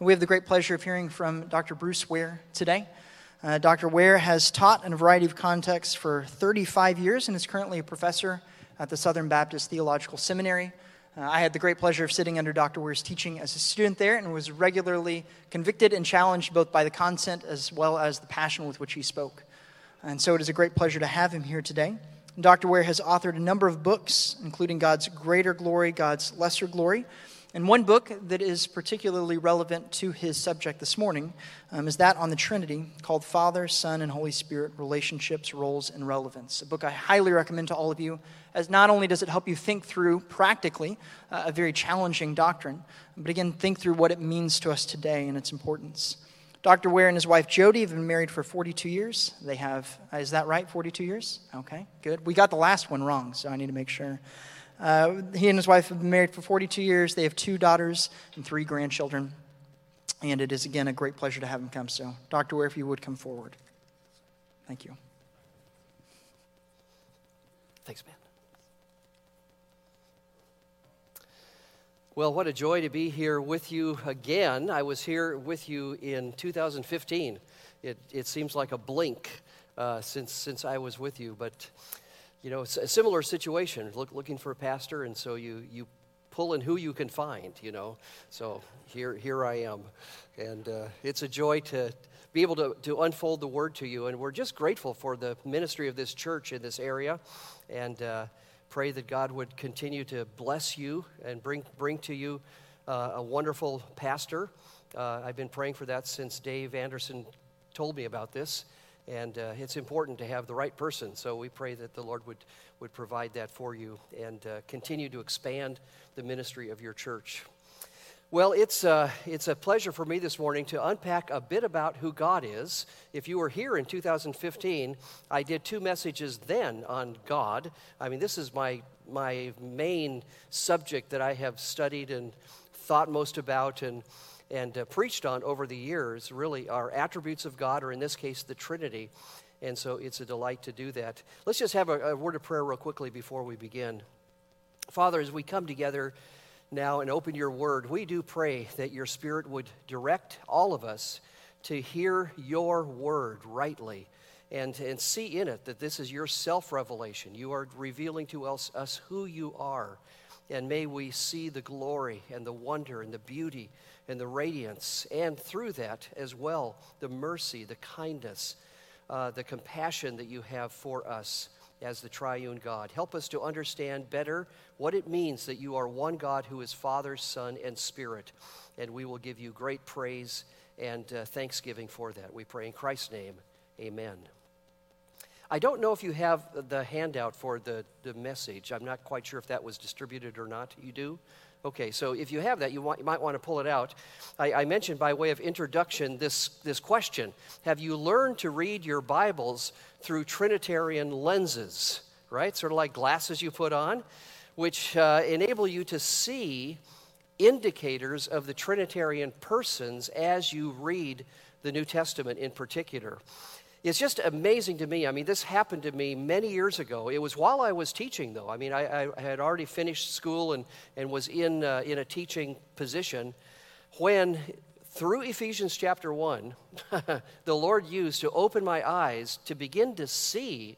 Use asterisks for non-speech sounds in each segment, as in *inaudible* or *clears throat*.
We have the great pleasure of hearing from Dr. Bruce Ware today. Uh, Dr. Ware has taught in a variety of contexts for 35 years and is currently a professor at the Southern Baptist Theological Seminary. Uh, I had the great pleasure of sitting under Dr. Ware's teaching as a student there and was regularly convicted and challenged both by the content as well as the passion with which he spoke. And so it is a great pleasure to have him here today. Dr. Ware has authored a number of books, including God's Greater Glory, God's Lesser Glory. And one book that is particularly relevant to his subject this morning um, is that on the Trinity called Father, Son, and Holy Spirit Relationships, Roles, and Relevance. A book I highly recommend to all of you, as not only does it help you think through practically uh, a very challenging doctrine, but again, think through what it means to us today and its importance. Dr. Ware and his wife Jody have been married for 42 years. They have, is that right, 42 years? Okay, good. We got the last one wrong, so I need to make sure. Uh, he and his wife have been married for 42 years. They have two daughters and three grandchildren. And it is, again, a great pleasure to have him come. So, Dr. Ware, if you would come forward. Thank you. Thanks, man. Well, what a joy to be here with you again. I was here with you in 2015. It, it seems like a blink uh, since, since I was with you, but you know, it's a similar situation, look, looking for a pastor, and so you, you pull in who you can find, you know. So here, here I am. And uh, it's a joy to be able to, to unfold the word to you. And we're just grateful for the ministry of this church in this area. And uh, pray that God would continue to bless you and bring, bring to you uh, a wonderful pastor. Uh, I've been praying for that since Dave Anderson told me about this. And uh, it's important to have the right person. So we pray that the Lord would, would provide that for you and uh, continue to expand the ministry of your church. Well, it's, uh, it's a pleasure for me this morning to unpack a bit about who God is. If you were here in 2015, I did two messages then on God. I mean, this is my, my main subject that I have studied and thought most about and, and uh, preached on over the years, really, are attributes of God, or in this case, the Trinity. And so it's a delight to do that. Let's just have a, a word of prayer real quickly before we begin. Father, as we come together, now and open your word, we do pray that your Spirit would direct all of us to hear your word rightly and, and see in it that this is your self revelation. You are revealing to us, us who you are. And may we see the glory and the wonder and the beauty and the radiance, and through that as well, the mercy, the kindness, uh, the compassion that you have for us as the triune God. Help us to understand better what it means that you are one God who is Father, Son, and Spirit. And we will give you great praise and uh, thanksgiving for that. We pray in Christ's name. Amen. I don't know if you have the handout for the, the message. I'm not quite sure if that was distributed or not. You do? Okay, so if you have that, you, want, you might want to pull it out. I, I, mentioned by way of introduction this, this question Have you learned to read your Bibles through Trinitarian lenses, right? Sort of like glasses you put on, which uh, enable you to see indicators of the Trinitarian persons as you read the New Testament in particular. It's just amazing to me. I mean, this happened to me many years ago. It was while I was teaching, though. I mean, I, I had already finished school and, and was in, uh, in a teaching position when, through Ephesians chapter 1, *laughs* the Lord used to open my eyes to begin to see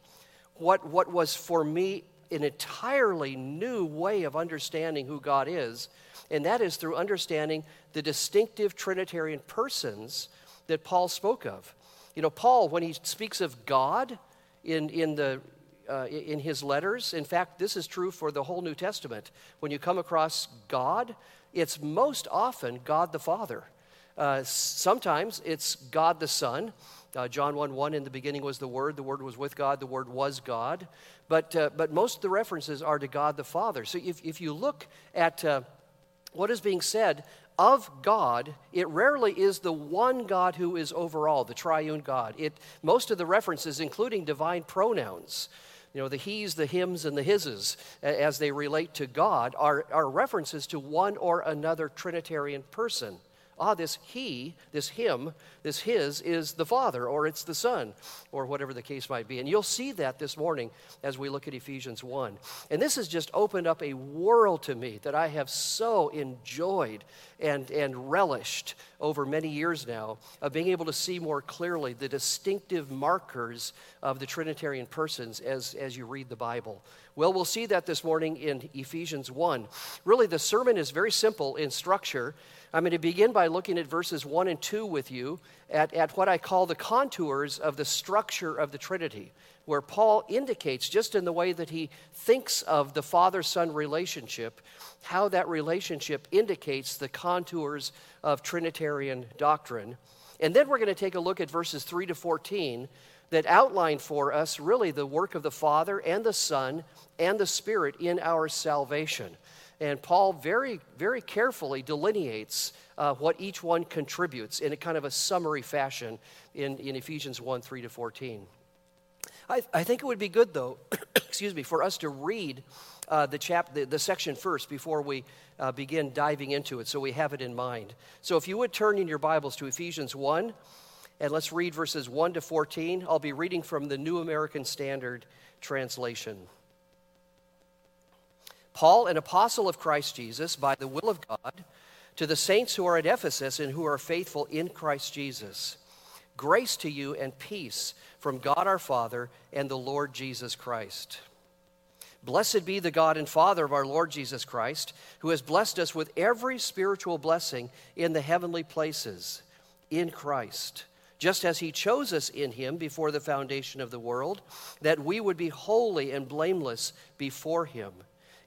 what, what was for me an entirely new way of understanding who God is, and that is through understanding the distinctive Trinitarian persons that Paul spoke of. You know, Paul, when he speaks of God in, in, the, uh, in his letters, in fact, this is true for the whole New Testament. When you come across God, it's most often God the Father. Uh, sometimes it's God the Son. Uh, John 1 1, in the beginning was the Word, the Word was with God, the Word was God. But, uh, but most of the references are to God the Father. So if, if you look at uh, what is being said of God, it rarely is the one God who is overall, the triune God. It, most of the references, including divine pronouns, you know, the he's, the hims, and the hises, as they relate to God, are, are references to one or another Trinitarian person ah, this he, this him, this his is the Father, or it's the Son, or whatever the case might be. And you'll see that this morning as we look at Ephesians 1. And this has just opened up a world to me that I have so enjoyed and, and relished over many years now of being able to see more clearly the distinctive markers of the Trinitarian persons as, as you read the Bible. Well, we'll see that this morning in Ephesians 1. Really, the sermon is very simple in structure. I'm going to begin by looking at verses 1 and 2 with you at, at what I call the contours of the structure of the Trinity, where Paul indicates, just in the way that he thinks of the father son relationship, how that relationship indicates the contours of Trinitarian doctrine. And then we're going to take a look at verses 3 to 14 that outline for us really the work of the Father and the Son and the Spirit in our salvation. And Paul very, very carefully delineates uh, what each one contributes in a kind of a summary fashion in, in Ephesians 1 3 to 14. I, I think it would be good, though, *coughs* excuse me, for us to read uh, the, chap, the, the, section first before we uh, begin diving into it so we have it in mind. So if you would turn in your Bibles to Ephesians 1, and let's read verses 1 to 14. I'll be reading from the New American Standard Translation. Paul, an apostle of Christ Jesus, by the will of God, to the saints who are at Ephesus and who are faithful in Christ Jesus. Grace to you and peace from God our Father and the Lord Jesus Christ. Blessed be the God and Father of our Lord Jesus Christ, who has blessed us with every spiritual blessing in the heavenly places in Christ just as he chose us in him before the foundation of the world, that we would be holy and blameless before him.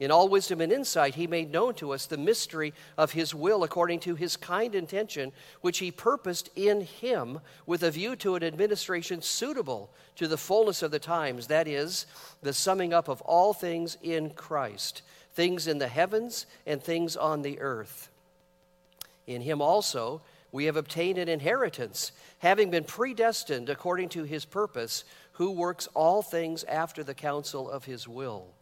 In all wisdom and insight, he made known to us the mystery of his will according to his kind intention, which he purposed in him with a view to an administration suitable to the fullness of the times, that is, the summing up of all things in Christ, things in the heavens and things on the earth. In him also, we have obtained an inheritance, having been predestined according to his purpose, who works all things after the counsel of his will,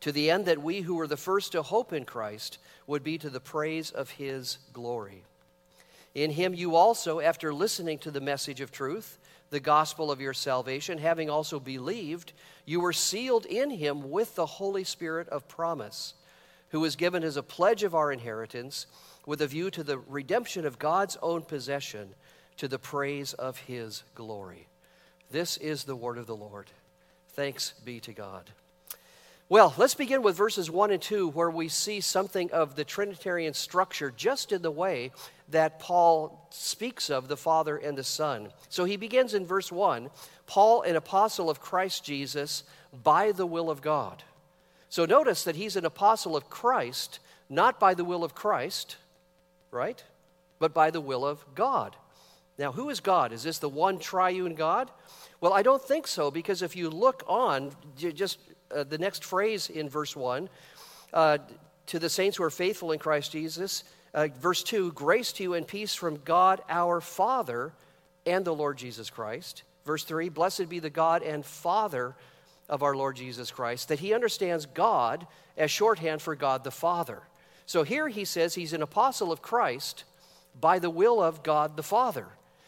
to the end that we who were the first to hope in Christ would be to the praise of his glory. In him you also, after listening to the message of truth, the gospel of your salvation, having also believed, you were sealed in him with the Holy Spirit of promise, who was given as a pledge of our inheritance with a view to the redemption of God's own possession to the praise of his glory. This is the word of the Lord. Thanks be to God. Well, let's begin with verses 1 and 2, where we see something of the Trinitarian structure just in the way that Paul speaks of the Father and the Son. So he begins in verse 1 Paul, an apostle of Christ Jesus, by the will of God. So notice that he's an apostle of Christ, not by the will of Christ, right? But by the will of God. Now, who is God? Is this the one triune God? Well, I don't think so, because if you look on, just uh, the next phrase in verse 1, uh, to the saints who are faithful in Christ Jesus, uh, verse 2, grace to you and peace from God our Father and the Lord Jesus Christ. Verse 3, blessed be the God and Father of our Lord Jesus Christ, that he understands God as shorthand for God the Father. So here he says he's an apostle of Christ by the will of God the Father.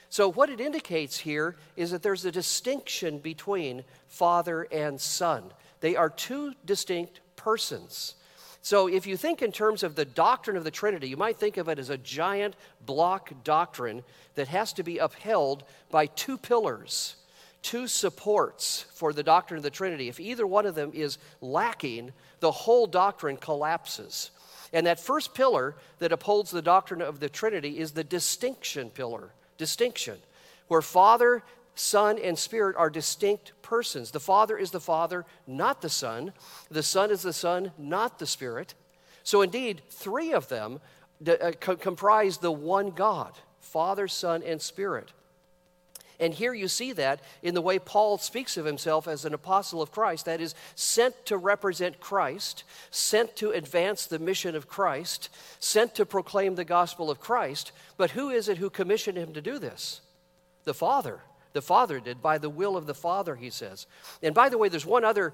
So, what it indicates here is that there's a distinction between Father and Son. They are two distinct persons. So, if you think in terms of the doctrine of the Trinity, you might think of it as a giant block doctrine that has to be upheld by two pillars, two supports for the doctrine of the Trinity. If either one of them is lacking, the whole doctrine collapses. And that first pillar that upholds the doctrine of the Trinity is the distinction pillar. Distinction, where Father, Son, and Spirit are distinct persons. The Father is the Father, not the Son. The Son is the Son, not the Spirit. So, indeed, three of them uh, comprise the one God Father, Son, and Spirit. And here you see that in the way Paul speaks of himself as an apostle of Christ, that is, sent to represent Christ, sent to advance the mission of Christ, sent to proclaim the gospel of Christ. But who is it who commissioned him to do this? The Father. The Father did, by the will of the Father, he says. And by the way, there's one other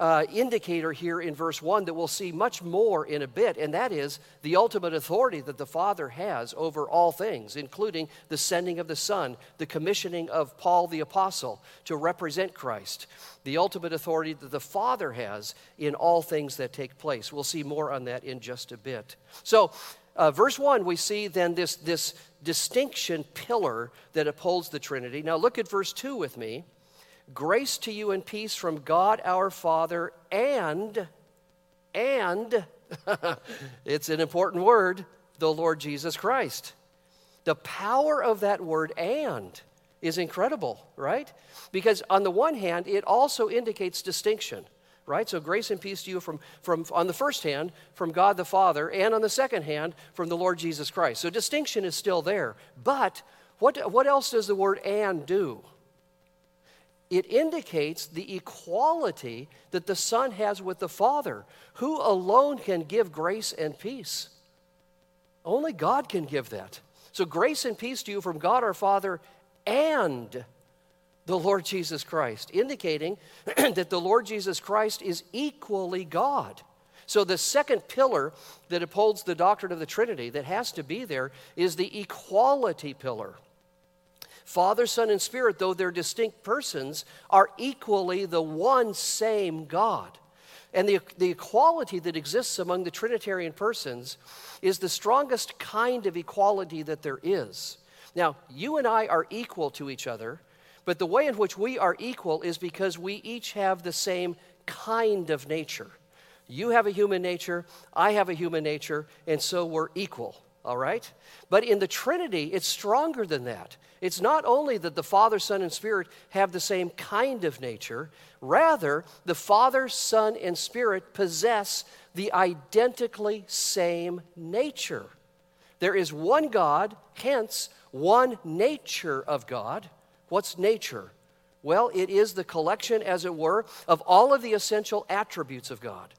uh, indicator here in verse 1 that we'll see much more in a bit, and that is the ultimate authority that the Father has over all things, including the sending of the Son, the commissioning of Paul the Apostle to represent Christ, the ultimate authority that the Father has in all things that take place. We'll see more on that in just a bit. So, uh, verse 1, we see then this, this distinction pillar that upholds the Trinity. Now, look at verse 2 with me. Grace to you and peace from God our Father and, and, *laughs* it's an important word, the Lord Jesus Christ. The power of that word and is incredible, right? Because on the one hand, it also indicates distinction, right? So grace and peace to you from, from on the first hand, from God the Father, and on the second hand, from the Lord Jesus Christ. So distinction is still there. But what, what else does the word and do? it indicates the equality that the Son has with the Father, who alone can give grace and peace. Only God can give that. So, grace and peace to you from God our Father and the Lord Jesus Christ, indicating *clears throat* that the Lord Jesus Christ is equally God. So, the second pillar that upholds the doctrine of the Trinity that has to be there is the equality pillar. Father, Son, and Spirit, though they're distinct persons, are equally the one same God. And the, the equality that exists among the Trinitarian persons is the strongest kind of equality that there is. Now, you and I are equal to each other, but the way in which we are equal is because we each have the same kind of nature. You have a human nature, I have a human nature, and so we're equal, all right? But in the Trinity, it's stronger than that. It's not only that the Father, Son, and Spirit have the same kind of nature, rather, the Father, Son, and Spirit possess the identically same nature. There is one God, hence, one nature of God. What's nature? Well, it is the collection, as it were, of all of the essential attributes of God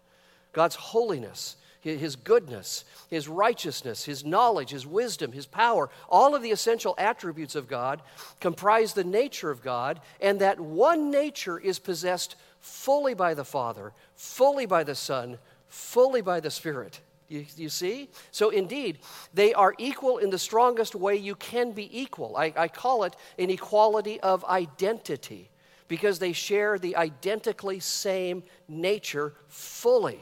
God's holiness, his goodness, his righteousness, his knowledge, his wisdom, his power, all of the essential attributes of God comprise the nature of God, and that one nature is possessed fully by the Father, fully by the Son, fully by the Spirit. You, you, see? So, indeed, they are equal in the strongest way you can be equal. I, I call it an equality of identity because they share the identically same nature fully.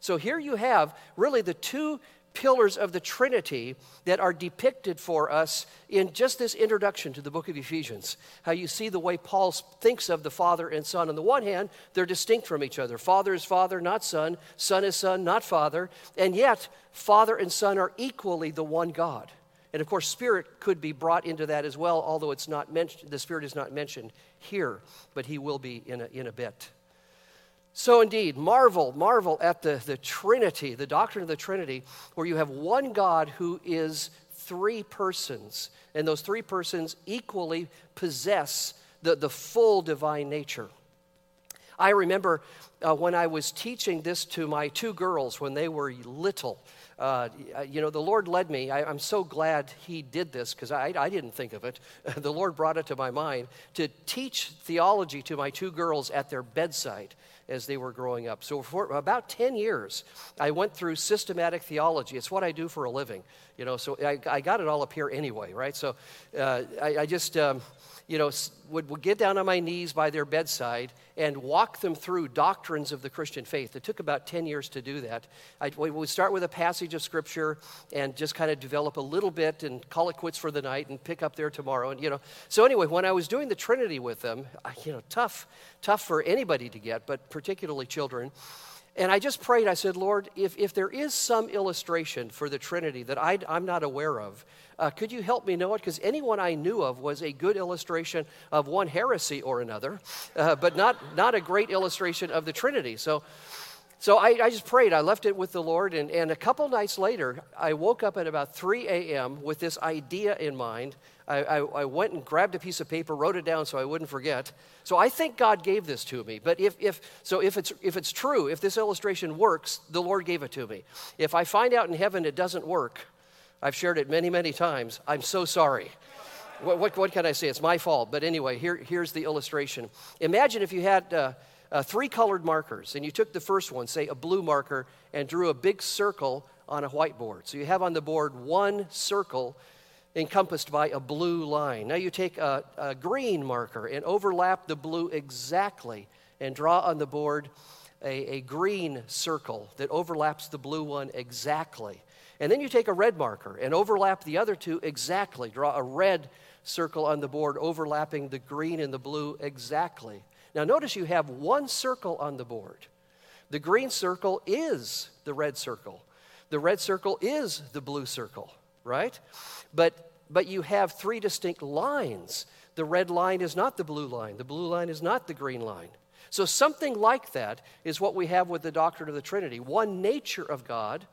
So here you have really the two pillars of the Trinity that are depicted for us in just this introduction to the book of Ephesians. How you see the way Paul thinks of the Father and Son. On the one hand, they're distinct from each other. Father is Father, not Son. Son is Son, not Father. And yet, Father and Son are equally the one God. And of course, Spirit could be brought into that as well, although it's not mentioned, the Spirit is not mentioned here, but he will be in a, in a bit. So, indeed, marvel, marvel at the, the Trinity, the doctrine of the Trinity, where you have one God who is three persons, and those three persons equally possess the, the full divine nature. I remember uh, when I was teaching this to my two girls when they were little. Uh, you know, the Lord led me. I, am so glad He did this because I, I didn't think of it. *laughs* the Lord brought it to my mind to teach theology to my two girls at their bedside as they were growing up. So for about 10 years, I went through systematic theology. It's what I do for a living, you know, so I, I got it all up here anyway, right? So uh, I, I, just, um, you know, would, would get down on my knees by their bedside and walk them through doctrines of the Christian faith. It took about 10 years to do that. I, we would start with a passage of Scripture and just kind of develop a little bit and call it quits for the night and pick up there tomorrow. And, you know, so anyway, when I was doing the Trinity with them, you know, tough, tough for anybody to get, but particularly children. And I just prayed, I said, Lord, if, if there is some illustration for the Trinity that I, am not aware of, uh, could you help me know it? Because anyone I knew of was a good illustration of one heresy or another, uh, but not, not a great illustration of the Trinity. So, So I, I, just prayed. I left it with the Lord. And, and a couple nights later, I woke up at about 3 a.m. with this idea in mind. I, I, went and grabbed a piece of paper, wrote it down so I wouldn't forget. So I think God gave this to me. But if, if, so if it's, if it's true, if this illustration works, the Lord gave it to me. If I find out in heaven it doesn't work, I've shared it many, many times, I'm so sorry. What, what, what can I say? It's my fault. But anyway, here, here's the illustration. Imagine if you had. Uh, uh, three colored markers, and you took the first one, say a blue marker, and drew a big circle on a whiteboard. So you have on the board one circle encompassed by a blue line. Now you take a, a green marker and overlap the blue exactly and draw on the board a, a green circle that overlaps the blue one exactly. And then you take a red marker and overlap the other two exactly. Draw a red circle on the board overlapping the green and the blue exactly. Now, notice you have one circle on the board. The green circle is the red circle, the red circle is the blue circle, right? But, but you have three distinct lines. The red line is not the blue line, the blue line is not the green line. So, something like that is what we have with the doctrine of the Trinity one nature of God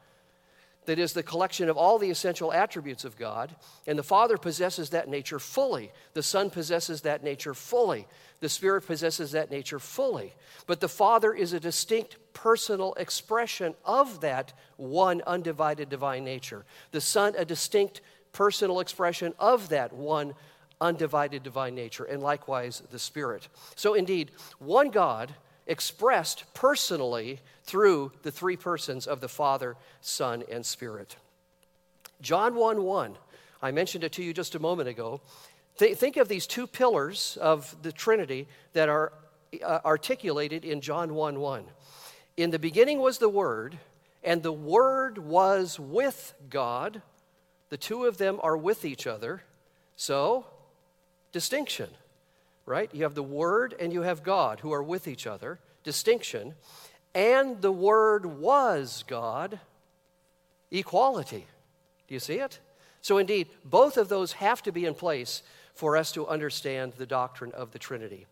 that is the collection of all the essential attributes of God, and the Father possesses that nature fully. The Son possesses that nature fully. The Spirit possesses that nature fully. But the Father is a distinct personal expression of that one undivided divine nature. The Son, a distinct personal expression of that one undivided divine nature, and likewise the Spirit. So, indeed, one God expressed personally through the three persons of the Father, Son, and Spirit. John 1 1, I mentioned it to you just a moment ago. Th- think of these two pillars of the Trinity that are uh, articulated in John 1 1. In the beginning was the Word, and the Word was with God. The two of them are with each other. So, distinction right? You have the Word and you have God who are with each other, distinction. And the Word was God, equality. Do you see it? So, indeed, both of those have to be in place for us to understand the doctrine of the Trinity.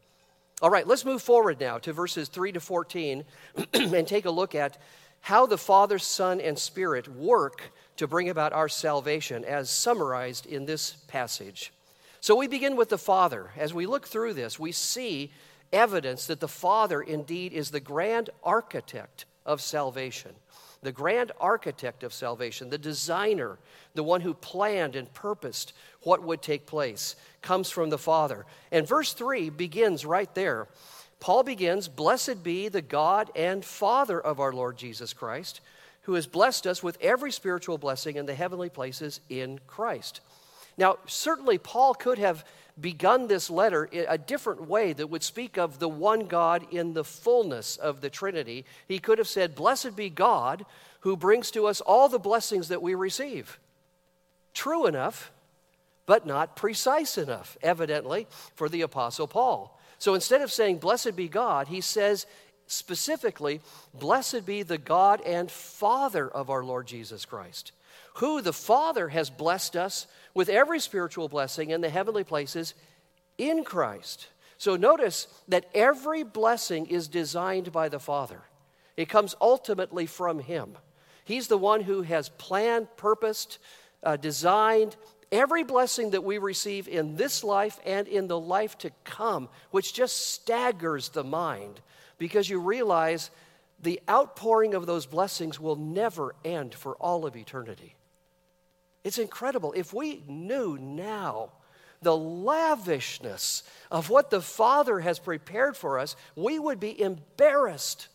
All right, let's move forward now to verses 3 to 14 *clears throat* and take a look at how the Father, Son, and Spirit work to bring about our salvation as summarized in this passage. So we begin with the Father. As we look through this, we see evidence that the Father indeed is the grand architect of salvation. The grand architect of salvation, the designer, the one who planned and purposed what would take place, comes from the Father. And verse 3 begins right there. Paul begins, Blessed be the God and Father of our Lord Jesus Christ, who has blessed us with every spiritual blessing in the heavenly places in Christ. Now, certainly, Paul could have begun this letter a different way that would speak of the one God in the fullness of the Trinity. He could have said, Blessed be God who brings to us all the blessings that we receive. True enough, but not precise enough, evidently, for the Apostle Paul. So instead of saying, Blessed be God, he says specifically, Blessed be the God and Father of our Lord Jesus Christ who the Father has blessed us with every spiritual blessing in the heavenly places in Christ. So notice that every blessing is designed by the Father, it comes ultimately from Him. He's the one who has planned, purposed, uh, designed every blessing that we receive in this life and in the life to come, which just staggers the mind because you realize the outpouring of those blessings will never end for all of eternity. It's incredible. If we knew now the lavishness of what the Father has prepared for us, we would be embarrassed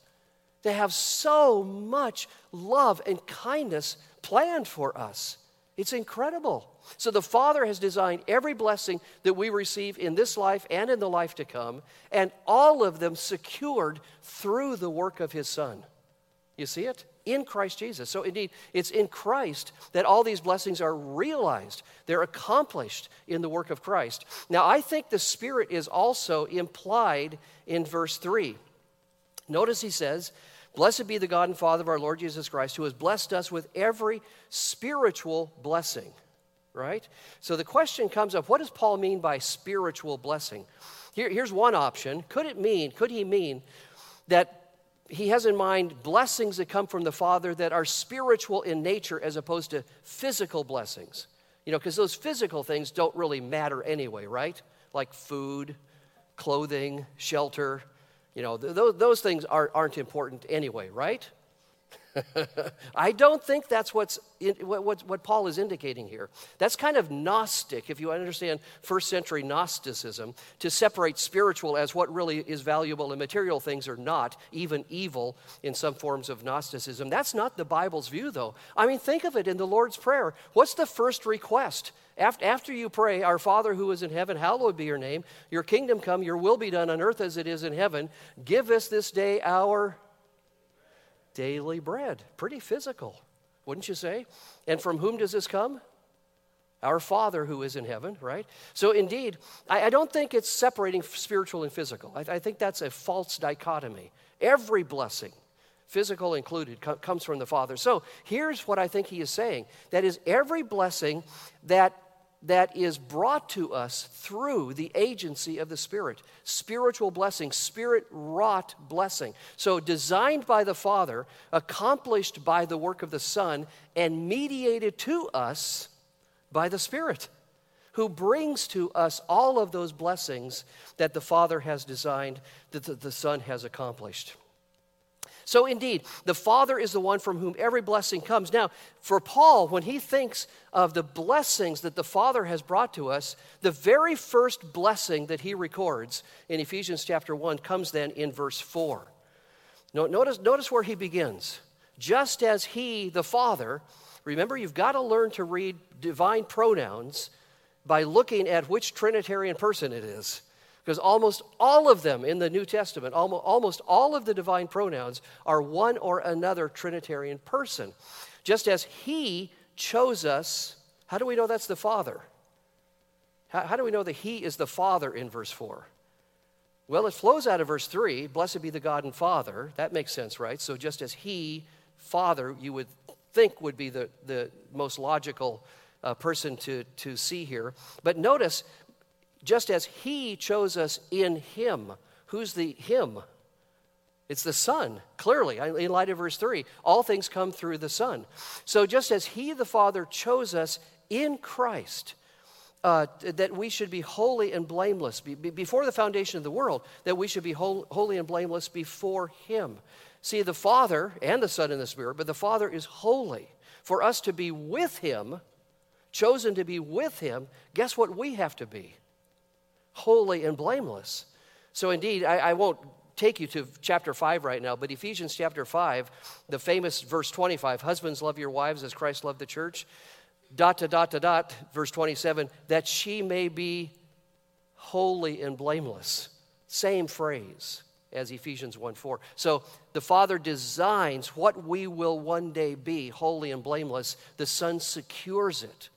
to have so much love and kindness planned for us. It's incredible. So, the Father has designed every blessing that we receive in this life and in the life to come, and all of them secured through the work of His Son. You see it? In Christ Jesus. So, indeed, it's in Christ that all these blessings are realized. They're accomplished in the work of Christ. Now, I think the Spirit is also implied in verse 3. Notice he says, Blessed be the God and Father of our Lord Jesus Christ, who has blessed us with every spiritual blessing. Right? So the question comes up what does Paul mean by spiritual blessing? Here, here's one option. Could it mean, could he mean that he has in mind blessings that come from the Father that are spiritual in nature as opposed to physical blessings. You know, because those physical things don't really matter anyway, right? Like food, clothing, shelter. You know, th- those things are, aren't important anyway, right? *laughs* I don't think that's what's in, what, what, what, Paul is indicating here. That's kind of Gnostic, if you understand first century Gnosticism, to separate spiritual as what really is valuable and material things are not, even evil in some forms of Gnosticism. That's not the Bible's view, though. I mean, think of it in the Lord's Prayer. What's the first request? After you pray, Our Father who is in heaven, hallowed be your name, your kingdom come, your will be done on earth as it is in heaven. Give us this day our daily bread. Pretty physical, wouldn't you say? And from whom does this come? Our Father who is in heaven, right? So, indeed, I, I don't think it's separating spiritual and physical. I, I, think that's a false dichotomy. Every blessing, physical included, co- comes from the Father. So, here's what I think he is saying that is, every blessing that that is brought to us through the agency of the Spirit. Spiritual blessing, spirit wrought blessing. So, designed by the Father, accomplished by the work of the Son, and mediated to us by the Spirit, who brings to us all of those blessings that the Father has designed, that the Son has accomplished. So, indeed, the Father is the one from whom every blessing comes. Now, for Paul, when he thinks of the blessings that the Father has brought to us, the very first blessing that he records in Ephesians chapter 1 comes then in verse 4. Notice, notice where he begins. Just as he, the Father, remember, you've got to learn to read divine pronouns by looking at which Trinitarian person it is. Because almost all of them in the New Testament, almost all of the divine pronouns are one or another Trinitarian person. Just as He chose us, how do we know that's the Father? How, how do we know that He is the Father in verse 4? Well, it flows out of verse 3 Blessed be the God and Father. That makes sense, right? So just as He, Father, you would think would be the, the most logical uh, person to, to see here. But notice just as He chose us in Him. Who's the Him? It's the Son, clearly, in light of verse 3. All things come through the Son. So just as He, the Father, chose us in Christ, uh, that we should be holy and blameless be, before the foundation of the world, that we should be holy and blameless before Him. See, the Father and the Son and the Spirit, but the Father is holy. For us to be with Him, chosen to be with Him, guess what we have to be? Holy and blameless. So, indeed, I, I won't take you to chapter 5 right now, but Ephesians chapter 5, the famous verse 25 Husbands, love your wives as Christ loved the church. Dot to dot to dot, verse 27, that she may be holy and blameless. Same phrase as Ephesians 1 4. So the Father designs what we will one day be, holy and blameless. The Son secures it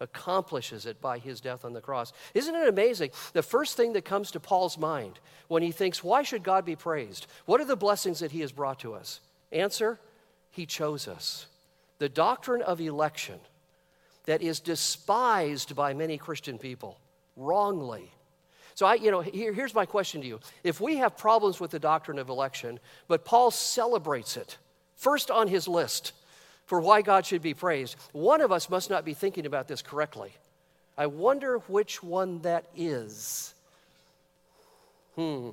accomplishes it by his death on the cross. Isn't it amazing? The first thing that comes to Paul's mind when he thinks, Why should God be praised? What are the blessings that he has brought to us? Answer He chose us. The doctrine of election that is despised by many Christian people wrongly. So, I, you know, here, here's my question to you. If we have problems with the doctrine of election, but Paul celebrates it, first on his list, for why God should be praised. One of us must not be thinking about this correctly. I wonder which one that is. Hmm.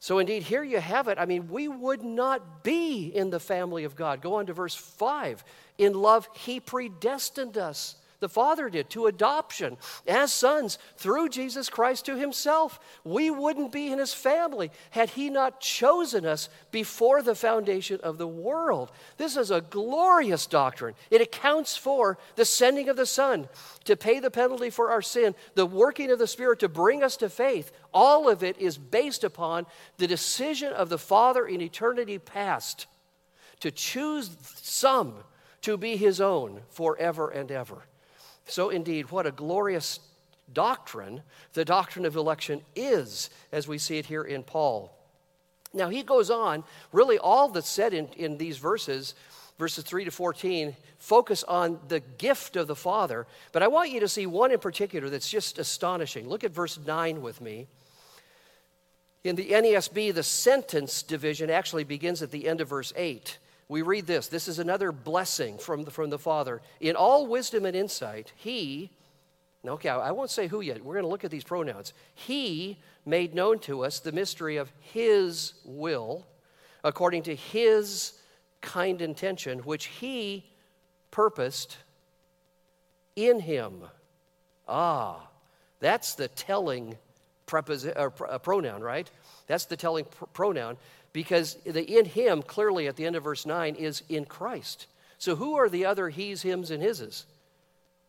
So, indeed, here you have it. I mean, we would not be in the family of God. Go on to verse 5. In love, He predestined us the Father did, to adoption as sons through Jesus Christ to Himself. We wouldn't be in His family had He not chosen us before the foundation of the world. This is a glorious doctrine. It accounts for the sending of the Son to pay the penalty for our sin, the working of the Spirit to bring us to faith. All of it is based upon the decision of the Father in eternity past to choose some to be his own forever and ever. So, indeed, what a glorious doctrine the doctrine of election is, as we see it here in Paul. Now, he goes on, really, all that's said in, in these verses, verses 3 to 14, focus on the gift of the Father. But I want you to see one in particular that's just astonishing. Look at verse 9 with me. In the NASB, the sentence division actually begins at the end of verse 8. We read this. This is another blessing from the, from the Father. In all wisdom and insight, He, okay, I won't say who yet. We're going to look at these pronouns. He made known to us the mystery of His will, according to His kind intention, which He purposed in Him. Ah, that's the telling pr- uh, pronoun, right? That's the telling pr- pronoun because the in him, clearly at the end of verse 9, is in Christ. So who are the other he's, hims, and hises?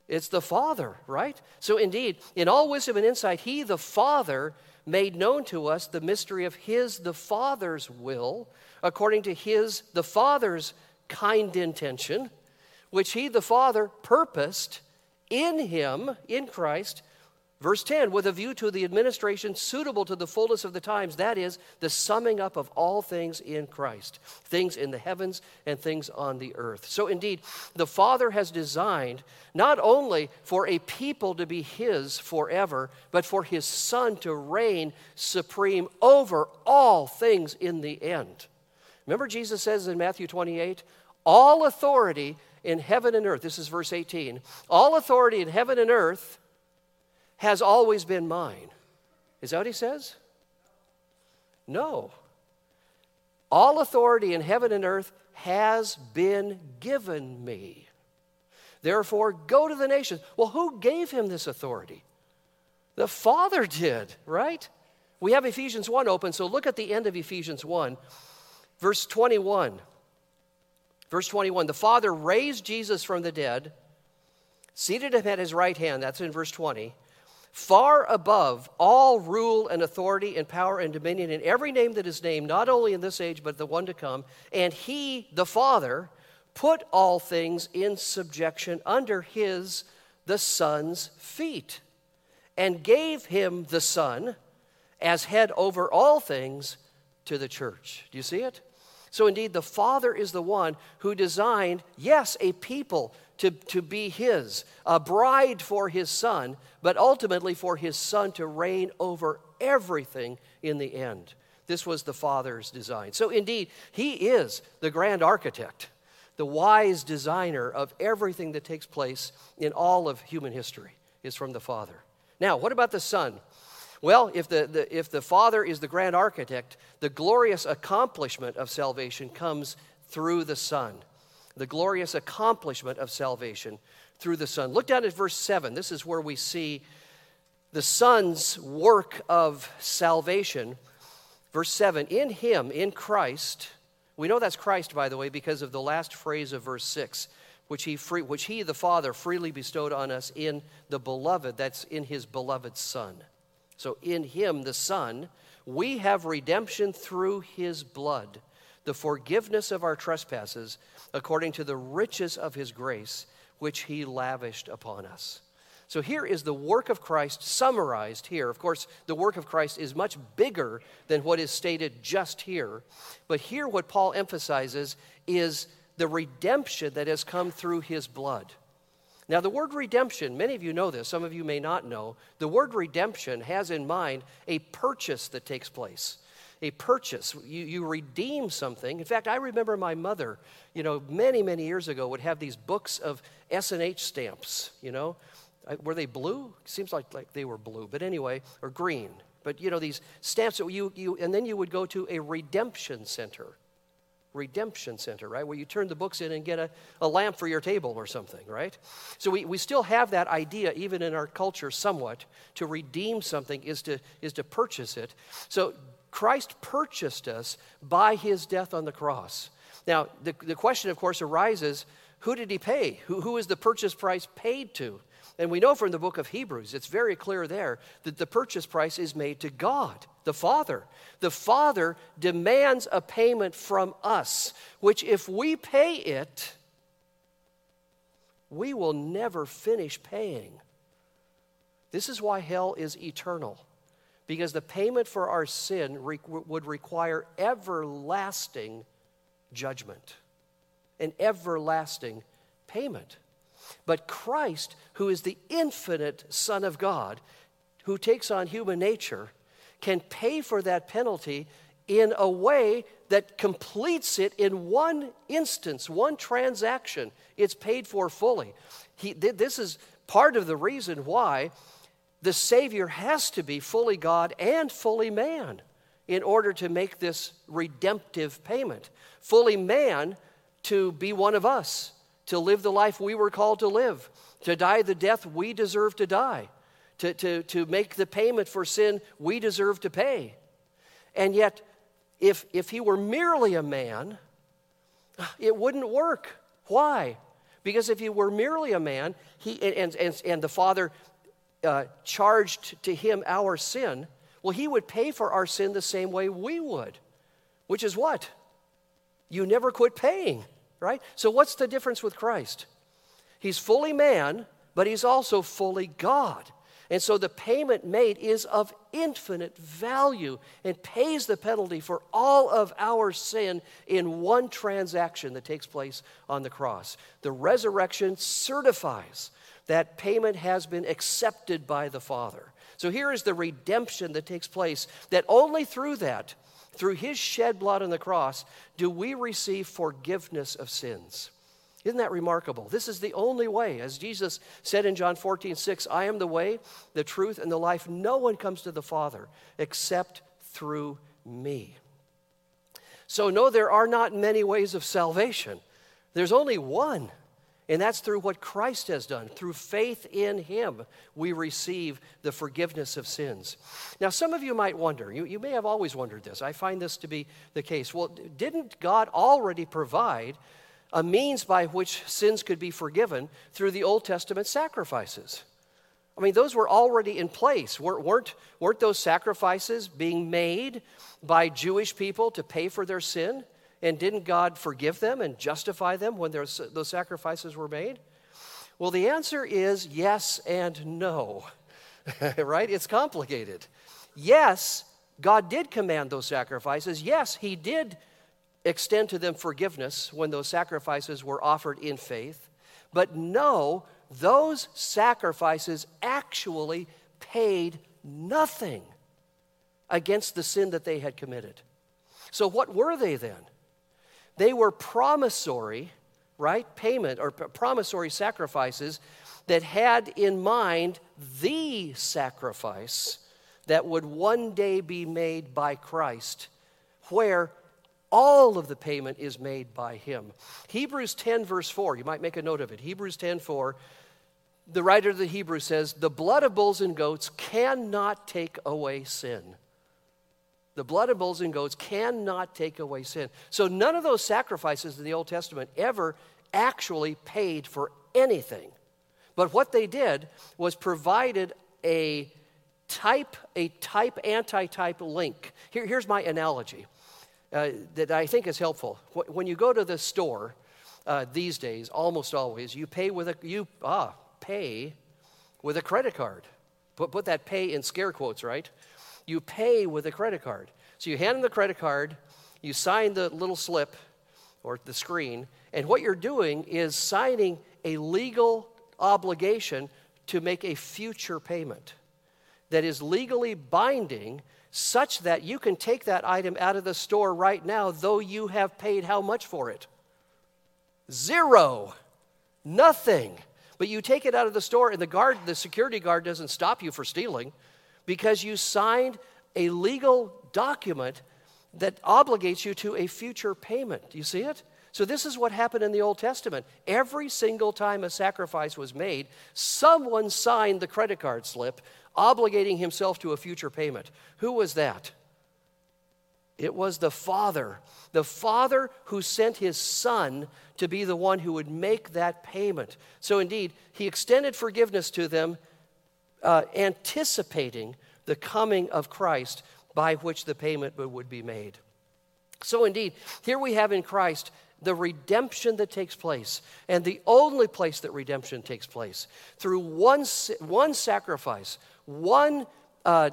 It's the Father, right? So indeed, in all wisdom and insight, he, the Father, made known to us the mystery of his, the Father's will, according to his, the Father's kind intention, which he, the Father, purposed in him, in Christ, Verse 10, with a view to the administration suitable to the fullness of the times, that is, the summing up of all things in Christ, things in the heavens and things on the earth. So, indeed, the Father has designed not only for a people to be His forever, but for His Son to reign supreme over all things in the end. Remember, Jesus says in Matthew 28, all authority in heaven and earth, this is verse 18, all authority in heaven and earth has always been mine. Is that what he says? No. All authority in heaven and earth has been given me. Therefore, go to the nations. Well, who gave him this authority? The Father did, right? We have Ephesians 1 open, so look at the end of Ephesians 1, verse 21. Verse 21 The Father raised Jesus from the dead, seated him at his right hand, that's in verse 20, far above all rule and authority and power and dominion in every name that is named, not only in this age, but the one to come. And he, the Father, put all things in subjection under his, the Son's feet, and gave him the Son as head over all things to the church. Do you see it? So, indeed, the Father is the one who designed, yes, a people to, to be his, a bride for his son, but ultimately for his son to reign over everything in the end. This was the Father's design. So, indeed, he is the grand architect, the wise designer of everything that takes place in all of human history, is from the Father. Now, what about the Son? Well, if the, the, if the Father is the grand architect, the glorious accomplishment of salvation comes through the Son the glorious accomplishment of salvation through the Son. Look down at verse 7. This is where we see the Son's work of salvation. Verse 7 In Him, in Christ, we know that's Christ, by the way, because of the last phrase of verse 6, which he, free, which he, the Father, freely bestowed on us in the beloved, that's in His beloved Son. So in Him, the Son, we have redemption through His blood, the forgiveness of our trespasses according to the riches of his grace, which he lavished upon us. So here is the work of Christ summarized here. Of course, the work of Christ is much bigger than what is stated just here. But here, what Paul emphasizes is the redemption that has come through his blood. Now, the word redemption, many of you know this, some of you may not know. The word redemption has in mind a purchase that takes place a purchase. You, you redeem something. In fact, I remember my mother, you know, many, many years ago would have these books of S&H stamps, you know. Were they blue? Seems like, like they were blue, but anyway, or green. But, you know, these stamps that you, you, and then you would go to a redemption center. Redemption Center, right? Where you turn the books in and get a, a lamp for your table or something, right? So we, we still have that idea, even in our culture, somewhat. To redeem something is to, is to purchase it. So Christ purchased us by his death on the cross. Now, the, the question, of course, arises who did he pay? Who, who is the purchase price paid to? And we know from the book of Hebrews, it's very clear there that the purchase price is made to God, the Father. The Father demands a payment from us, which if we pay it, we will never finish paying. This is why hell is eternal because the payment for our sin re- would require everlasting judgment, an everlasting payment. But Christ, who is the infinite Son of God, who takes on human nature, can pay for that penalty in a way that completes it in one instance, one transaction. It's paid for fully. He, this is part of the reason why the Savior has to be fully God and fully man in order to make this redemptive payment. Fully man to be one of us, to live the life we were called to live, to die the death we deserve to die, to, to, to make the payment for sin we deserve to pay. And yet, if, if he were merely a man, it wouldn't work. Why? Because if he were merely a man, he, and, and, and the Father uh, charged to him our sin, well, he would pay for our sin the same way we would, which is what? You never quit paying, right? So, what's the difference with Christ? He's fully man, but he's also fully God. And so the payment made is of infinite value and pays the penalty for all of our sin in one transaction that takes place on the cross. The resurrection certifies that payment has been accepted by the Father. So here is the redemption that takes place, that only through that, through his shed blood on the cross, do we receive forgiveness of sins. Isn't that remarkable? This is the only way. As Jesus said in John 14, 6, I am the way, the truth, and the life. No one comes to the Father except through me. So, no, there are not many ways of salvation. There's only one. And that's through what Christ has done. Through faith in Him, we receive the forgiveness of sins. Now, some of you might wonder, you, you may have always wondered this. I find this to be the case. Well, didn't God already provide a means by which sins could be forgiven through the Old Testament sacrifices? I mean, those were already in place. Weren't, weren't those sacrifices being made by Jewish people to pay for their sin? And didn't God forgive them and justify them when those sacrifices were made? Well, the answer is yes and no, *laughs* right? It's complicated. Yes, God did command those sacrifices. Yes, He did extend to them forgiveness when those sacrifices were offered in faith. But no, those sacrifices actually paid nothing against the sin that they had committed. So, what were they then? They were promissory, right? Payment or promissory sacrifices that had in mind the sacrifice that would one day be made by Christ, where all of the payment is made by him. Hebrews 10, verse 4, you might make a note of it. Hebrews 10, 4, the writer of the Hebrews says, The blood of bulls and goats cannot take away sin. The blood of bulls and goats cannot take away sin. So none of those sacrifices in the Old Testament ever actually paid for anything. But what they did was provided a type, a type anti-type link. Here, here's my analogy uh, that I think is helpful. When you go to the store uh, these days, almost always, you pay with a you ah pay with a credit card. Put put that pay in scare quotes, right? You pay with a credit card. So you hand them the credit card, you sign the little slip or the screen, and what you're doing is signing a legal obligation to make a future payment that is legally binding such that you can take that item out of the store right now, though you have paid how much for it? Zero. Nothing. But you take it out of the store, and the guard, the security guard doesn't stop you for stealing because you signed a legal document that obligates you to a future payment. Do you see it? So, this is what happened in the Old Testament. Every single time a sacrifice was made, someone signed the credit card slip obligating himself to a future payment. Who was that? It was the Father. The Father who sent his Son to be the one who would make that payment. So, indeed, he extended forgiveness to them uh, anticipating the coming of Christ by which the payment would be made. So, indeed, here we have in Christ the redemption that takes place, and the only place that redemption takes place through one, one sacrifice, one uh,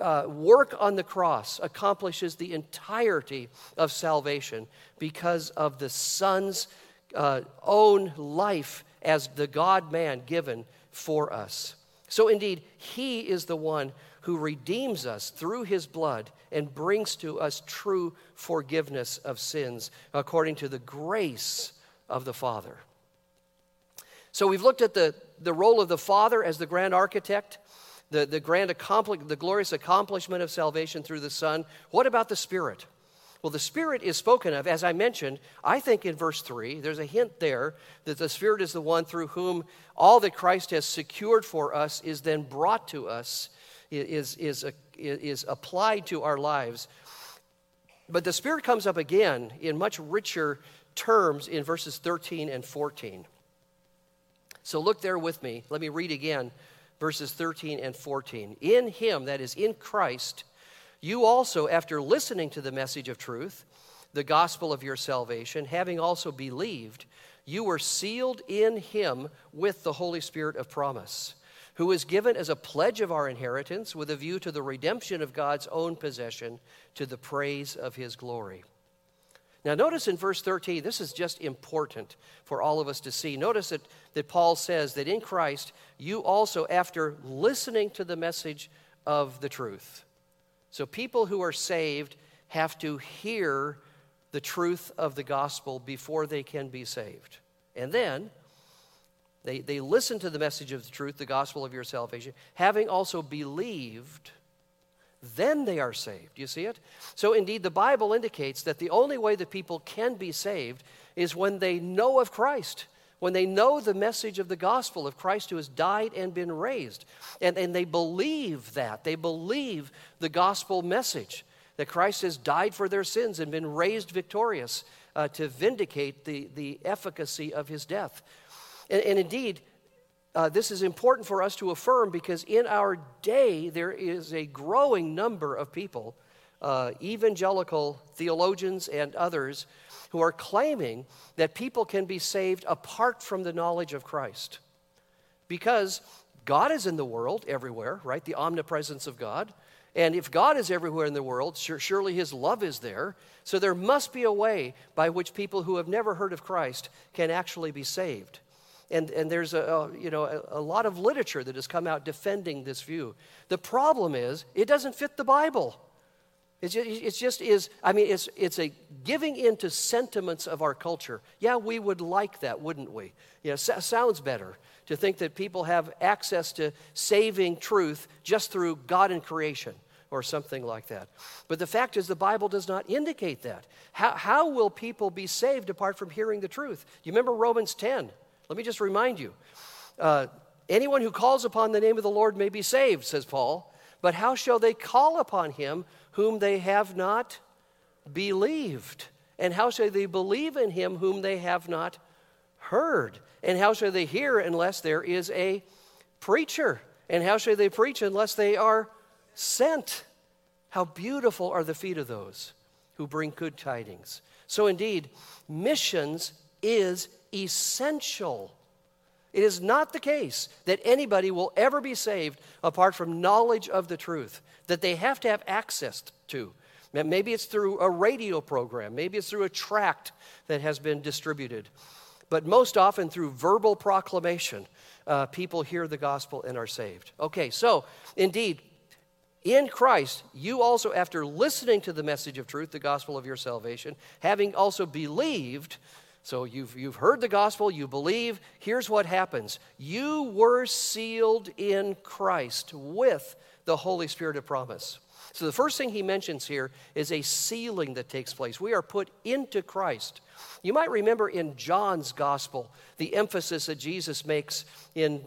uh, work on the cross accomplishes the entirety of salvation because of the Son's uh, own life as the God man given for us. So, indeed, He is the one who redeems us through his blood and brings to us true forgiveness of sins according to the grace of the Father. So we've looked at the, the role of the Father as the grand architect, the, the grand accompli- the glorious accomplishment of salvation through the Son. What about the Spirit? Well, the Spirit is spoken of, as I mentioned, I think in verse 3, there's a hint there that the Spirit is the one through whom all that Christ has secured for us is then brought to us, is, is, is applied to our lives. But the Spirit comes up again in much richer terms in verses 13 and 14. So look there with me. Let me read again verses 13 and 14. In Him, that is, in Christ, you also, after listening to the message of truth, the gospel of your salvation, having also believed, you were sealed in him with the Holy Spirit of promise, who is given as a pledge of our inheritance with a view to the redemption of God's own possession to the praise of his glory. Now, notice in verse 13, this is just important for all of us to see. Notice that, that Paul says that in Christ, you also, after listening to the message of the truth, so people who are saved have to hear the truth of the gospel before they can be saved. And then they, they listen to the message of the truth, the gospel of your salvation, having also believed, then they are saved. You see it? So, indeed, the Bible indicates that the only way that people can be saved is when they know of Christ when they know the message of the gospel of Christ who has died and been raised, and, and they believe that, they believe the gospel message that Christ has died for their sins and been raised victorious uh, to vindicate the, the efficacy of his death. And, and indeed, uh, this is important for us to affirm because in our day there is a growing number of people, uh, evangelical theologians and others, who are claiming that people can be saved apart from the knowledge of Christ. Because God is in the world everywhere, right? The omnipresence of God. And if God is everywhere in the world, surely His love is there. So there must be a way by which people who have never heard of Christ can actually be saved. And, and there's a, a you know, a, a lot of literature that has come out defending this view. The problem is, it doesn't fit the Bible. It's just, just is, I mean, it's, it's a giving in to sentiments of our culture. Yeah, we would like that, wouldn't we? Yeah, s- sounds better to think that people have access to saving truth just through God and creation or something like that. But the fact is, the Bible does not indicate that. How, how will people be saved apart from hearing the truth? You remember Romans 10? Let me just remind you. Uh, anyone who calls upon the name of the Lord may be saved, says Paul. But how shall they call upon him whom they have not believed? And how shall they believe in him whom they have not heard? And how shall they hear unless there is a preacher? And how shall they preach unless they are sent? How beautiful are the feet of those who bring good tidings. So, indeed, missions is essential it is not the case that anybody will ever be saved apart from knowledge of the truth, that they have to have access to. Maybe it's through a radio program, maybe it's through a tract that has been distributed. But most often through verbal proclamation, uh, people hear the gospel and are saved. Okay, so indeed, in Christ, you also, after listening to the message of truth, the gospel of your salvation, having also believed, so you've, you've heard the gospel, you believe. Here's what happens you were sealed in Christ with the Holy Spirit of promise. So the first thing he mentions here is a sealing that takes place. We are put into Christ. You might remember in John's gospel the emphasis that Jesus makes in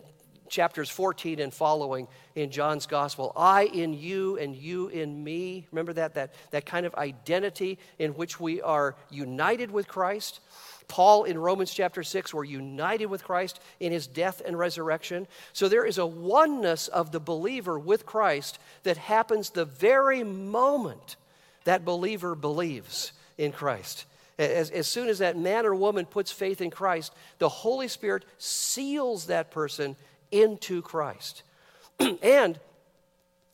chapters 14 and following in John's gospel. I in you and you in me. Remember that, that, that kind of identity in which we are united with Christ? Paul in Romans chapter 6 were united with Christ in his death and resurrection. So there is a oneness of the believer with Christ that happens the very moment that believer believes in Christ. As, as soon as that man or woman puts faith in Christ, the Holy Spirit seals that person into Christ. *clears throat* and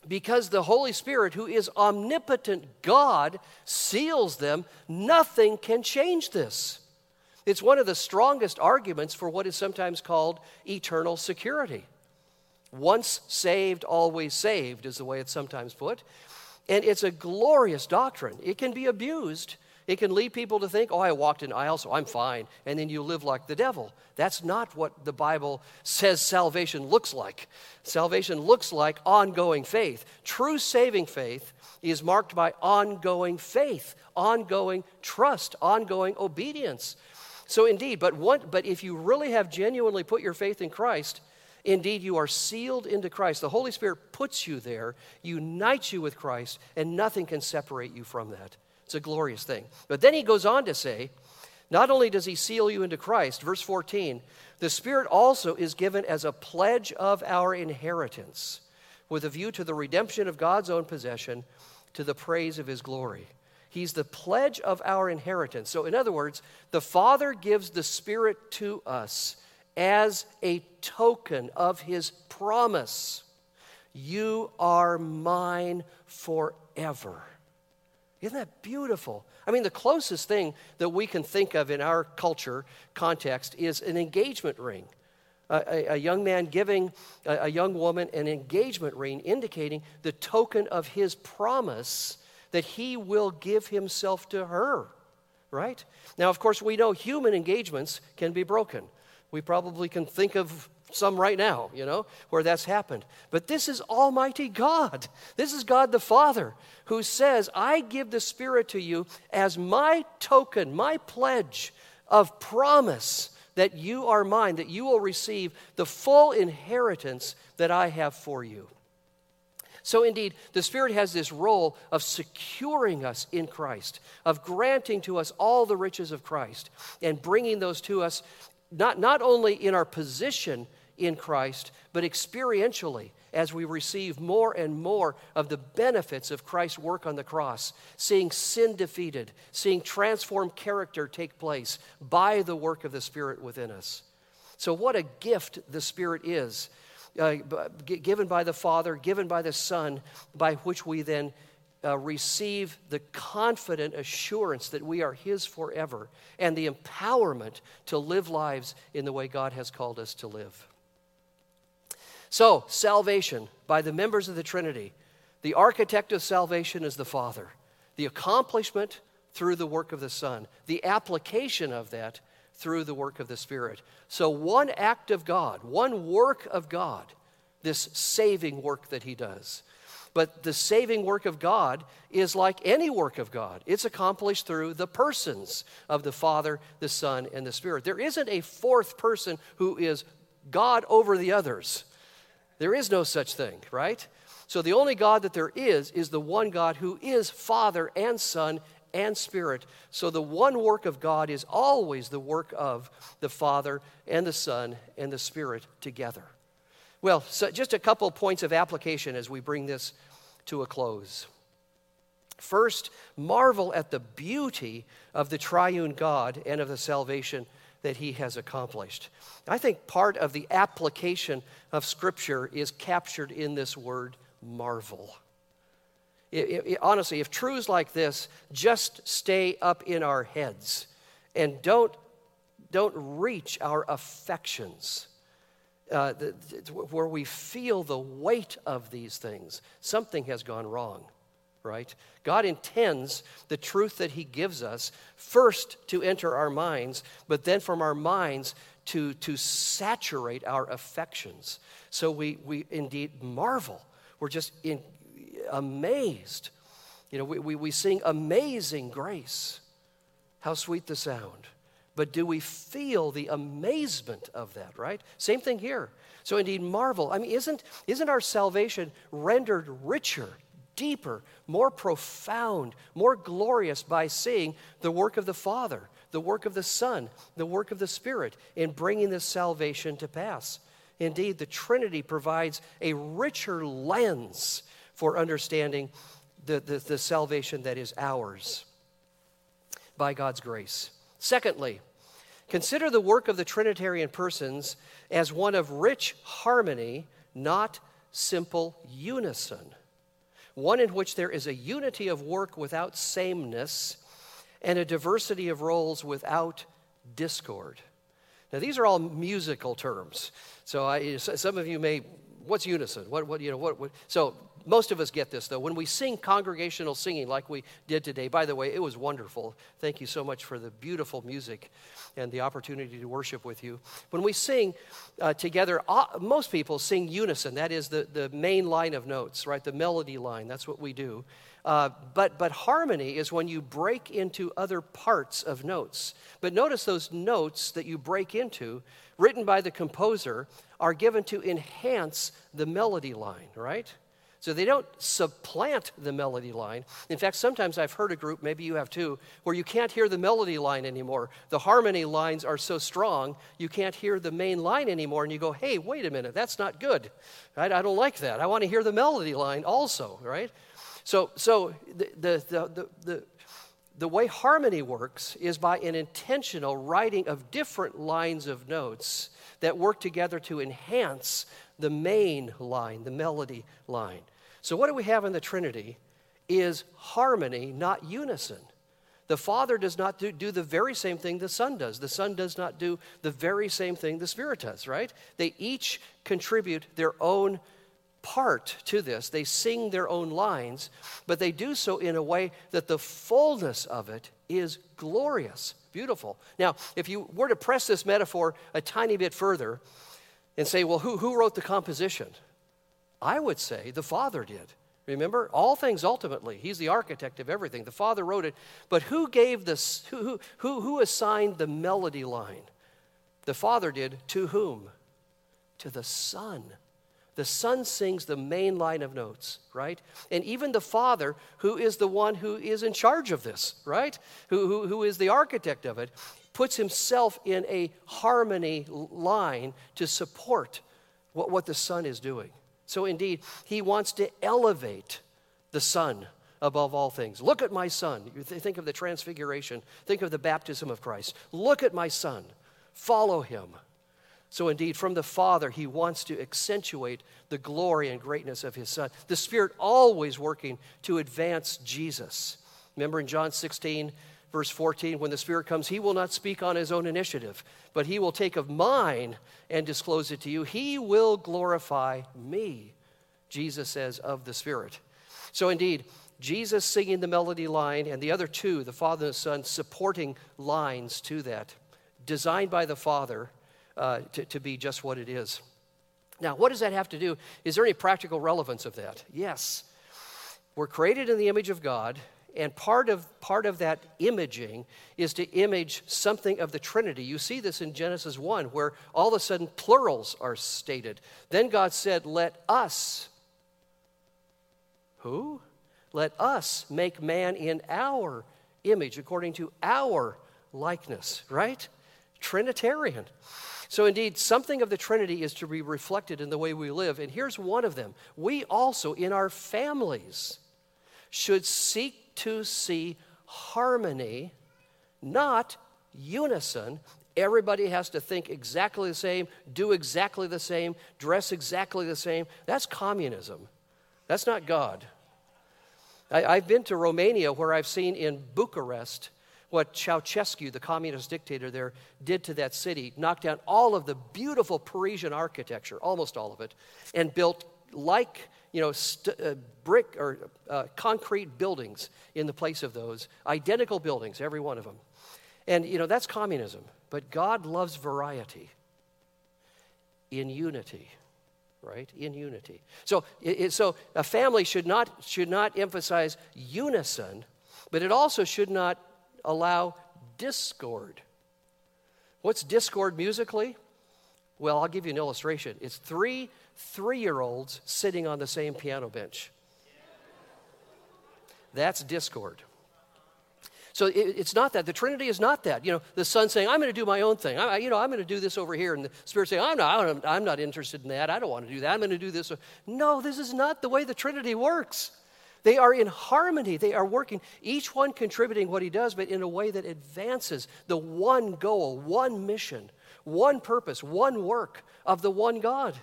because the Holy Spirit, who is omnipotent God, seals them, nothing can change this. It's one of the strongest arguments for what is sometimes called eternal security. Once saved, always saved, is the way it's sometimes put. And it's a glorious doctrine. It can be abused. It can lead people to think, oh, I walked an aisle, so I'm fine. And then you live like the devil. That's not what the Bible says salvation looks like. Salvation looks like ongoing faith. True saving faith is marked by ongoing faith, ongoing trust, ongoing obedience. So, indeed, but, what, but if you really have genuinely put your faith in Christ, indeed you are sealed into Christ. The Holy Spirit puts you there, unites you with Christ, and nothing can separate you from that. It's a glorious thing. But then he goes on to say, not only does he seal you into Christ, verse 14, the Spirit also is given as a pledge of our inheritance with a view to the redemption of God's own possession to the praise of his glory. He's the pledge of our inheritance. So, in other words, the Father gives the Spirit to us as a token of his promise. You are mine forever. Isn't that beautiful? I mean, the closest thing that we can think of in our culture context is an engagement ring. A, a, young man giving a, a young woman an engagement ring, indicating the token of his promise that he will give himself to her, right? Now, of course, we know human engagements can be broken. We probably can think of some right now, you know, where that's happened. But this is Almighty God. This is God the Father who says, I give the Spirit to you as my token, my pledge of promise that you are mine, that you will receive the full inheritance that I have for you. So, indeed, the Spirit has this role of securing us in Christ, of granting to us all the riches of Christ, and bringing those to us not, not only in our position in Christ, but experientially as we receive more and more of the benefits of Christ's work on the cross, seeing sin defeated, seeing transformed character take place by the work of the Spirit within us. So, what a gift the Spirit is, uh, given by the Father, given by the Son, by which we then uh, receive the confident assurance that we are His forever and the empowerment to live lives in the way God has called us to live. So, salvation by the members of the Trinity. The architect of salvation is the Father. The accomplishment through the work of the Son. The application of that through the work of the Spirit. So, one act of God, one work of God, this saving work that He does. But the saving work of God is like any work of God. It's accomplished through the persons of the Father, the Son, and the Spirit. There isn't a fourth person who is God over the others. There is no such thing, right? So the only God that there is is the one God who is Father and Son and Spirit. So the one work of God is always the work of the Father and the Son and the Spirit together. Well, so just a couple points of application as we bring this to a close. First, marvel at the beauty of the triune God and of the salvation that he has accomplished. I think part of the application of Scripture is captured in this word marvel. It, it, honestly, if truths like this just stay up in our heads and don't, don't reach our affections, uh, the, where we feel the weight of these things, something has gone wrong right? God intends the truth that He gives us first to enter our minds, but then from our minds to, to saturate our affections. So we, we indeed marvel. We're just in, amazed. You know, we, we, we sing Amazing Grace. How sweet the sound. But do we feel the amazement of that, right? Same thing here. So indeed, marvel. I mean, isn't, isn't our salvation rendered richer deeper, more profound, more glorious by seeing the work of the Father, the work of the Son, the work of the Spirit in bringing this salvation to pass. Indeed, the Trinity provides a richer lens for understanding the, the, the salvation that is ours by God's grace. Secondly, consider the work of the Trinitarian persons as one of rich harmony, not simple unison one in which there is a unity of work without sameness and a diversity of roles without discord. Now, these are all musical terms. So, I, some of you may what's unison? What, what, you know, what, what, so most of us get this though. When we sing congregational singing like we did today, by the way, it was wonderful. Thank you so much for the beautiful music and the opportunity to worship with you. When we sing uh, together, uh, most people sing unison. That is the, the main line of notes, right? The melody line. That's what we do. Uh, but, but harmony is when you break into other parts of notes. But notice those notes that you break into, written by the composer, are given to enhance the melody line, right? So they don't supplant the melody line. In fact, sometimes I've heard a group, maybe you have too, where you can't hear the melody line anymore. The harmony lines are so strong, you can't hear the main line anymore. And you go, hey, wait a minute, that's not good. I don't like that. I want to hear the melody line also, right? So, so the, the, the, the, the way harmony works is by an intentional writing of different lines of notes that work together to enhance the main line, the melody line. So, what do we have in the Trinity is harmony, not unison. The Father does not do, do, the very same thing the Son does. The Son does not do the very same thing the Spirit does, right? They each contribute their own part to this. They sing their own lines, but they do so in a way that the fullness of it is glorious, beautiful. Now, if you were to press this metaphor a tiny bit further and say, well, who, who wrote the composition? I would say the Father did. Remember, all things ultimately, He's the architect of everything. The Father wrote it, but who gave this, who, who, who assigned the melody line? The Father did. To whom? To the Son. The Son sings the main line of notes, right? And even the Father, who is the one who is in charge of this, right? Who, who, who is the architect of it, puts himself in a harmony line to support what, what the Son is doing. So, indeed, he wants to elevate the Son above all things. Look at my Son. You think of the transfiguration, think of the baptism of Christ. Look at my Son. Follow him. So, indeed, from the Father, He wants to accentuate the glory and greatness of His Son. The Spirit always working to advance Jesus. Remember in John 16, verse 14, when the Spirit comes, He will not speak on His own initiative, but He will take of mine and disclose it to you. He will glorify me, Jesus says, of the Spirit. So, indeed, Jesus singing the melody line, and the other two, the Father and the Son, supporting lines to that, designed by the Father uh, to, to be just what it is. Now, what does that have to do? Is there any practical relevance of that? Yes. We're created in the image of God, and part of, part of that imaging is to image something of the Trinity. You see this in Genesis 1, where all of a sudden plurals are stated. Then God said, Let us, who? Let us make man in our image, according to our likeness, right? Trinitarian. So, indeed, something of the Trinity is to be reflected in the way we live. And here's one of them we also, in our families, should seek to see harmony, not unison. Everybody has to think exactly the same, do exactly the same, dress exactly the same. That's communism. That's not God. I, have been to Romania where I've seen in Bucharest what Ceausescu, the communist dictator there, did to that city, knocked down all of the beautiful Parisian architecture, almost all of it, and built like you know, st- uh, brick or uh, concrete buildings in the place of those, identical buildings, every one of them. And, you know, that's communism. But God loves variety in unity, right? In unity. So, it, so a family should not, should not emphasize unison, but it also should not allow discord. What's discord musically? Well, I'll give you an illustration. It's three three year olds sitting on the same piano bench. That's discord. So it, it's not that. The Trinity is not that. You know, the Son saying, I'm going to do my own thing. I, you know, I'm going to do this over here. And the Spirit saying, I'm not, I'm not interested in that. I don't want to do that. I'm going to do this. No, this is not the way the Trinity works. They are in harmony. They are working, each one contributing what he does, but in a way that advances the one goal, one mission, one purpose, one work of the one God.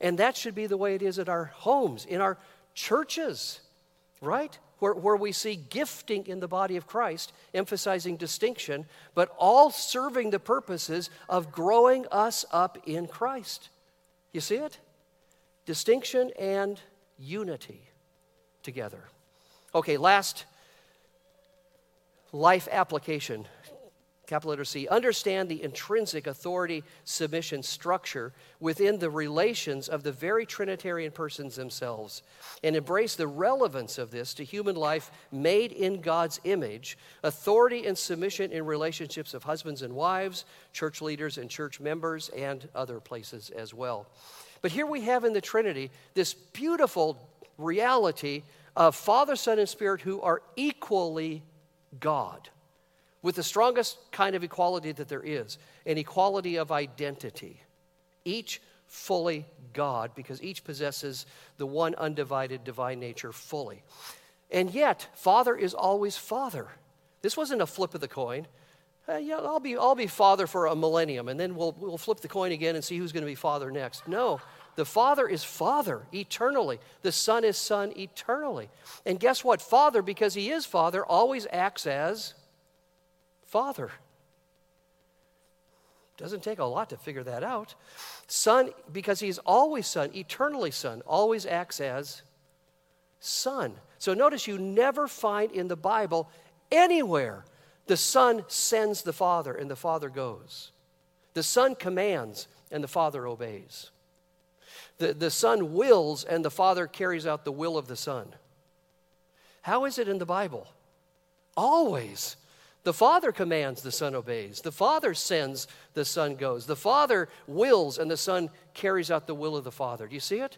And that should be the way it is at our homes, in our churches, right? Where, where we see gifting in the body of Christ, emphasizing distinction, but all serving the purposes of growing us up in Christ. You see it? distinction and unity together. Okay, last life application capital letter C, understand the intrinsic authority submission structure within the relations of the very Trinitarian persons themselves, and embrace the relevance of this to human life made in God's image, authority and submission in relationships of husbands and wives, church leaders and church members, and other places as well. But here we have in the Trinity this beautiful reality of Father, Son, and Spirit who are equally God with the strongest kind of equality that there is an equality of identity. Each fully God, because each possesses the one undivided divine nature fully. And yet, Father is always Father. This wasn't a flip of the coin. Uh, yeah, I'll be, I'll be Father for a millennium, and then we'll, we'll flip the coin again and see who's going to be Father next. No, the Father is Father eternally. The Son is Son eternally. And guess what? Father, because He is Father, always acts as Father. Doesn't take a lot to figure that out. Son, because he's always Son, eternally Son, always acts as Son. So notice you never find in the Bible anywhere the Son sends the Father and the Father goes. The Son commands and the Father obeys. The, the Son wills and the Father carries out the will of the Son. How is it in the Bible? Always the Father commands, the Son obeys. The Father sends, the Son goes. The Father wills, and the Son carries out the will of the Father. Do you see it?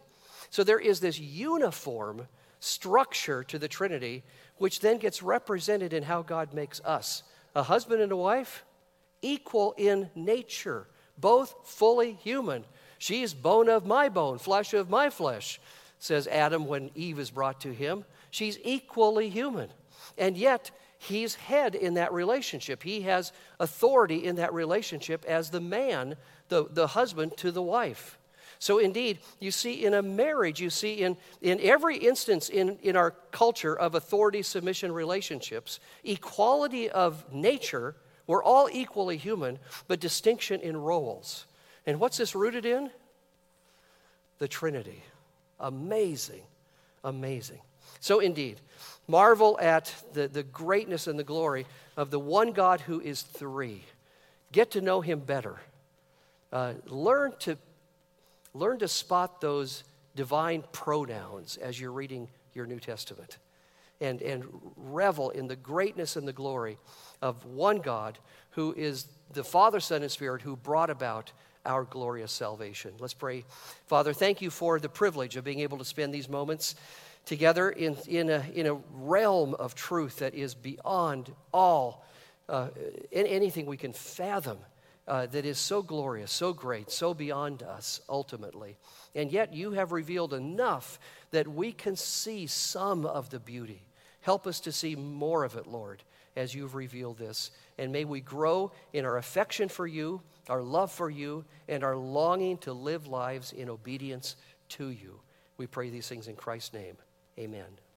So there is this uniform structure to the Trinity, which then gets represented in how God makes us a husband and a wife, equal in nature, both fully human. She is bone of my bone, flesh of my flesh, says Adam when Eve is brought to him. She's equally human. And yet, he's head in that relationship. He has authority in that relationship as the man, the, the husband to the wife. So, indeed, you see in a marriage, you see in, in every instance in, in our culture of authority submission relationships, equality of nature, we're all equally human, but distinction in roles. And what's this rooted in? The Trinity. Amazing, amazing. So, indeed, Marvel at the, the greatness and the glory of the one God who is three. Get to know him better. Uh, learn, to, learn to spot those divine pronouns as you're reading your New Testament. And, and revel in the greatness and the glory of one God who is the Father, Son, and Spirit who brought about our glorious salvation. Let's pray. Father, thank you for the privilege of being able to spend these moments together in, in, a, in a realm of truth that is beyond all uh, anything we can fathom. Uh, that is so glorious, so great, so beyond us ultimately. And yet you have revealed enough that we can see some of the beauty. Help us to see more of it, Lord, as you've revealed this. And may we grow in our affection for you, our love for you, and our longing to live lives in obedience to you. We pray these things in Christ's name. Amen.